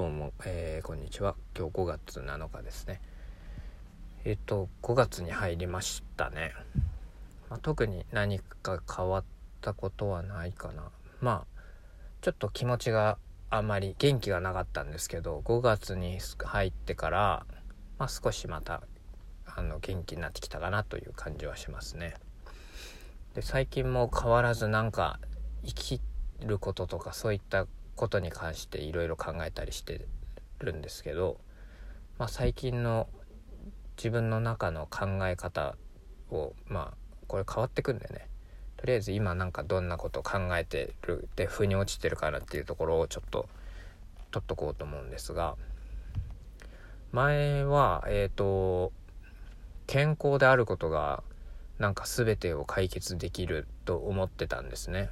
どうも、えー、こんにちは。今日5月7日ですね。えっ、と5月に入りましたね、まあ、特に何か変わったことはないかな。まあちょっと気持ちがあまり元気がなかったんですけど5月に入ってから、まあ、少しまたあの元気になってきたかなという感じはしますね。で最近も変わらずなんか生きることとかそういったことに関していろいろ考えたりしてるんですけど、まあ、最近の自分の中の考え方をまあこれ変わってくんでねとりあえず今なんかどんなことを考えてるで腑に落ちてるかなっていうところをちょっと取っとこうと思うんですが前はえっ、ー、と健康であることがなんか全てを解決できると思ってたんですね。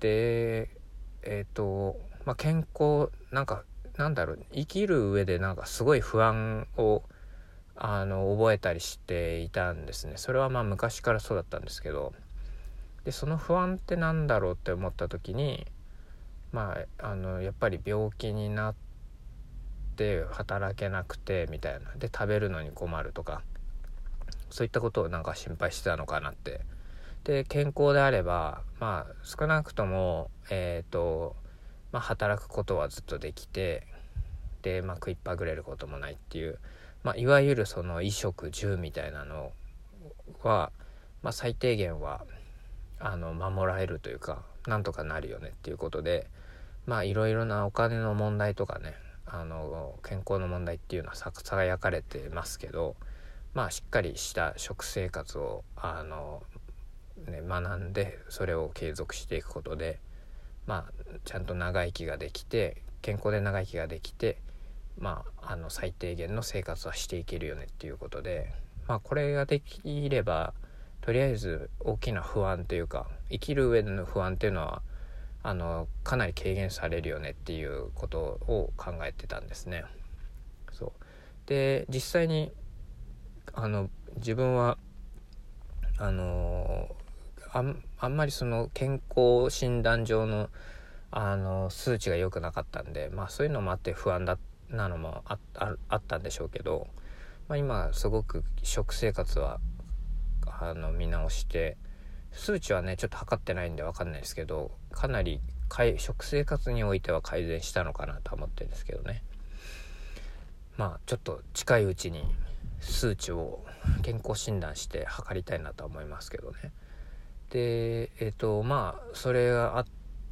でえっ、ー、と、まあ、健康なんかなんだろう生きる上でなんかすごい不安をあの覚えたりしていたんですね。それはまあ昔からそうだったんですけど。でその不安って何だろうって思った時にまああのやっぱり病気になって働けなくてみたいな。で食べるのに困るとか。そういったことをなんか心配してたのかなってで健康であればまあ少なくともえっ、ー、とまあ働くことはずっとできてで、まあ、食いっぱぐれることもないっていう、まあ、いわゆるその衣食住みたいなのは、まあ、最低限はあの守られるというかなんとかなるよねっていうことでまあいろいろなお金の問題とかねあの健康の問題っていうのはささやかれてますけどまあしっかりした食生活をあのね、学んでそれを継続していくことで、まあ、ちゃんと長生きができて健康で長生きができて、まあ、あの最低限の生活はしていけるよねっていうことで、まあ、これができればとりあえず大きな不安というか生きる上での不安っていうのはあのかなり軽減されるよねっていうことを考えてたんですね。そうで実際にあの自分はあのあんあんまりその健康診断上のあの数値が良くなかったんで、まあ、そういうのもあって不安だなのもあったんでしょうけど、まあ、今すごく食生活はあの見直して数値はねちょっと測ってないんで分かんないですけどかなり食生活においては改善したのかなと思ってるんですけどねまあちょっと近いうちに数値を健康診断して測りたいなとは思いますけどね。でえっ、とまあそれがあっ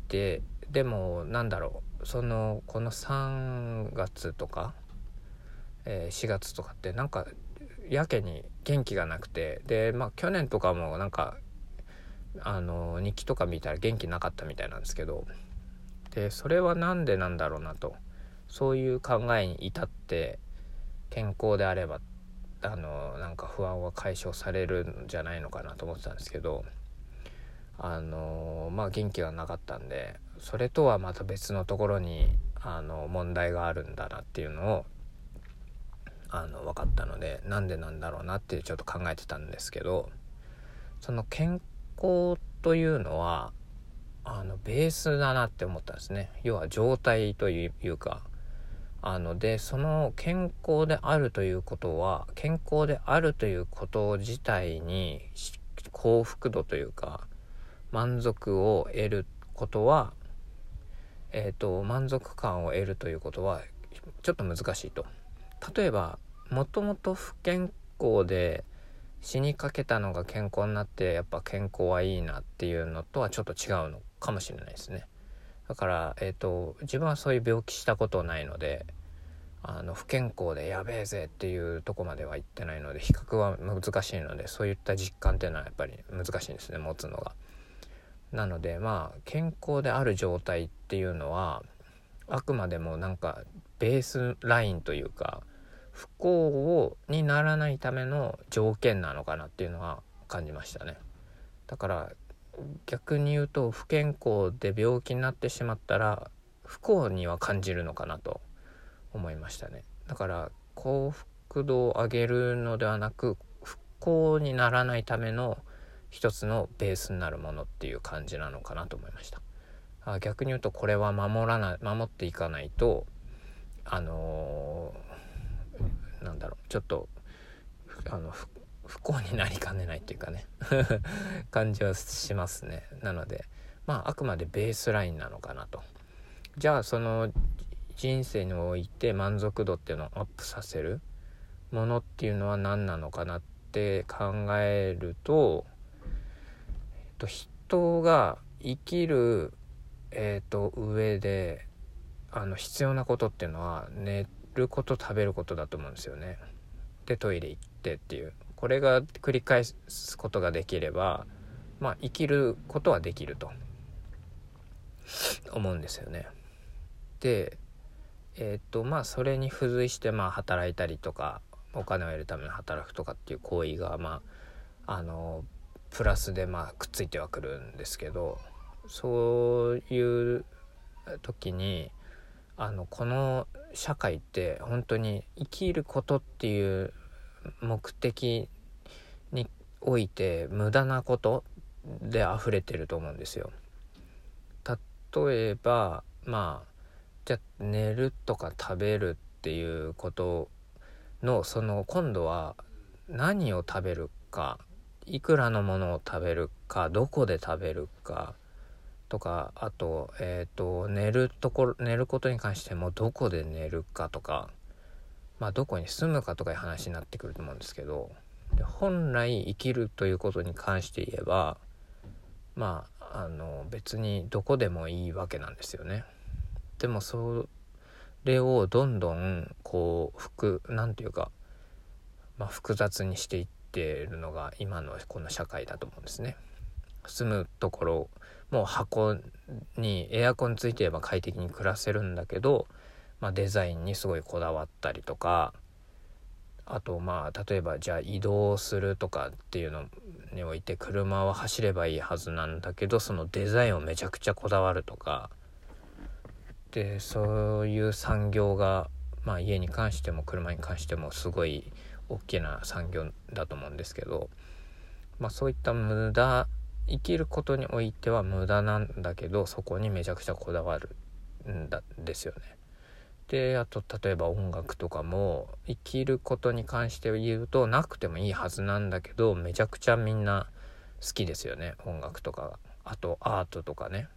てでもなんだろうそのこの3月とか、えー、4月とかってなんかやけに元気がなくてでまあ去年とかもなんかあの日記とか見たら元気なかったみたいなんですけどでそれは何でなんだろうなとそういう考えに至って健康であればあのなんか不安は解消されるんじゃないのかなと思ってたんですけどあのまあ元気がなかったんでそれとはまた別のところにあの問題があるんだなっていうのをあの分かったのでなんでなんだろうなってちょっと考えてたんですけどその健康というのはあのベースだなって思ったんですね。要は状態というか。あのでその健康であるということは健康であるということ自体に幸福度というか満足を得ることは、えーと、満足感を得るということはちょっと難しいと。例えばもともと不健康で死にかけたのが健康になってやっぱ健康はいいなっていうのとはちょっと違うのかもしれないですね。だから、えーと、自分はそういう病気したことないのであの不健康でやべえぜっていうとこまでは行ってないので比較は難しいのでそういった実感っていうのはやっぱり難しいんですね持つのが。なのでまあ健康である状態っていうのはあくまでもなんかベースラインというか不幸をにならないための条件なのかなっていうのは感じましたね。だから逆に言うと不健康で病気になってしまったら不幸には感じるのかなと思いましたね。だから幸福度を上げるのではなく不幸にならないための一つのベースになるものっていう感じなのかなと思いました。あ逆に言うとこれは守らない守っていかないとあのー、なんだろうちょっとあの不幸になりかねないっていうかね 感じはしますね。なのでまああくまでベースラインなのかなと。じゃあその人生において満足度っていうのをアップさせるものっていうのは何なのかなって考えると、と、人が生きる、えっと、上であの必要なことっていうのは寝ること食べることだと思うんですよね。でトイレ行ってっていうこれが繰り返すことができればまあ生きることはできると思うんですよね。でえっ、とまあそれに付随してまあ働いたりとかお金を得るために働くとかっていう行為がまああのプラスでまあくっついてはくるんですけどそういう時にあのこの社会って本当に生きることっていう目的において無駄なことで溢れてると思うんですよ。例えばまあじゃあ寝るとか食べるっていうことのその今度は何を食べるかいくらのものを食べるかどこで食べるかとかあと,、えーと、寝るところ寝ることに関してもどこで寝るかとか、まあ、どこに住むかとかいう話になってくると思うんですけど本来生きるということに関して言えばまああの別にどこでもいいわけなんですよね。でもそれをどんどんこう複何て言うか、まあ、複雑にしていってるのが今のこの社会だと思うんですね。住むところもう箱にエアコンついてれば快適に暮らせるんだけど、まあ、デザインにすごいこだわったりとかあとまあ例えばじゃあ移動するとかっていうのにおいて車は走ればいいはずなんだけどそのデザインをめちゃくちゃこだわるとかでそういう産業が、まあ、家に関しても車に関してもすごい大きな産業だと思うんですけど、まあ、そういった無駄生きることにおいては無駄なんだけどそこにめちゃくちゃこだわるんだですよね。であと例えば音楽とかも生きることに関して言うとなくてもいいはずなんだけどめちゃくちゃみんな好きですよね音楽とか。あとアートとかね。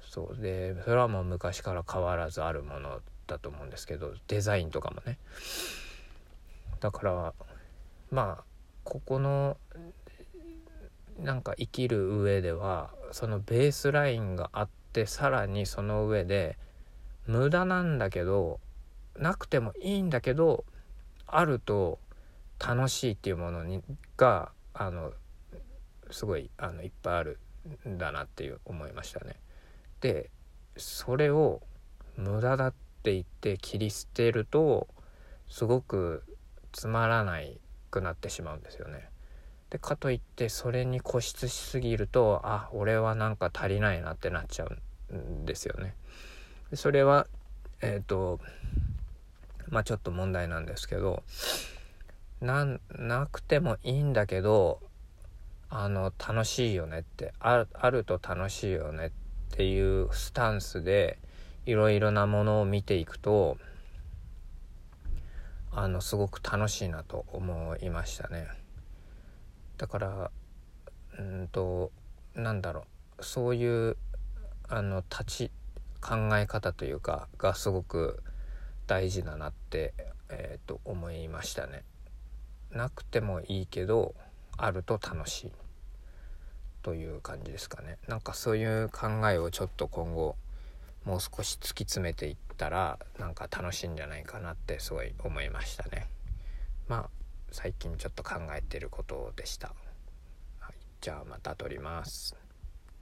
そう。でそれはもう昔から変わらずあるものだと思うんですけどデザインとかもね。だからまあここのなんか生きる上ではそのベースラインがあってさらにその上で無駄なんだけどなくてもいいんだけどあると楽しいっていうものにがあのすごいあのいっぱいあるんだなっていう思いましたね。でそれを無駄だって言って切り捨てるとすごくつまらないくなってしまうんですよね。でかといってそれに固執しすぎるとあ俺はなんか足りないなってなっちゃうんですよね。それはえっ、ー、とまあちょっと問題なんですけどななくてもいいんだけどあの楽しいよねってあると楽しいよねっていうスタンスでいろいろなものを見ていくとあのすごく楽しいなと思いましたね。だからうんとなんだろうそういうあの立ち考え方というかがすごく大事だなって、えー、と思いましたね。なくてもいいけどあると楽しいという感じですかね。なんかそういう考えをちょっと今後もう少し突き詰めていったらなんか楽しいんじゃないかなってすごい思いましたね。まあ最近ちょっと考えてることでした。はい、じゃあまた撮ります。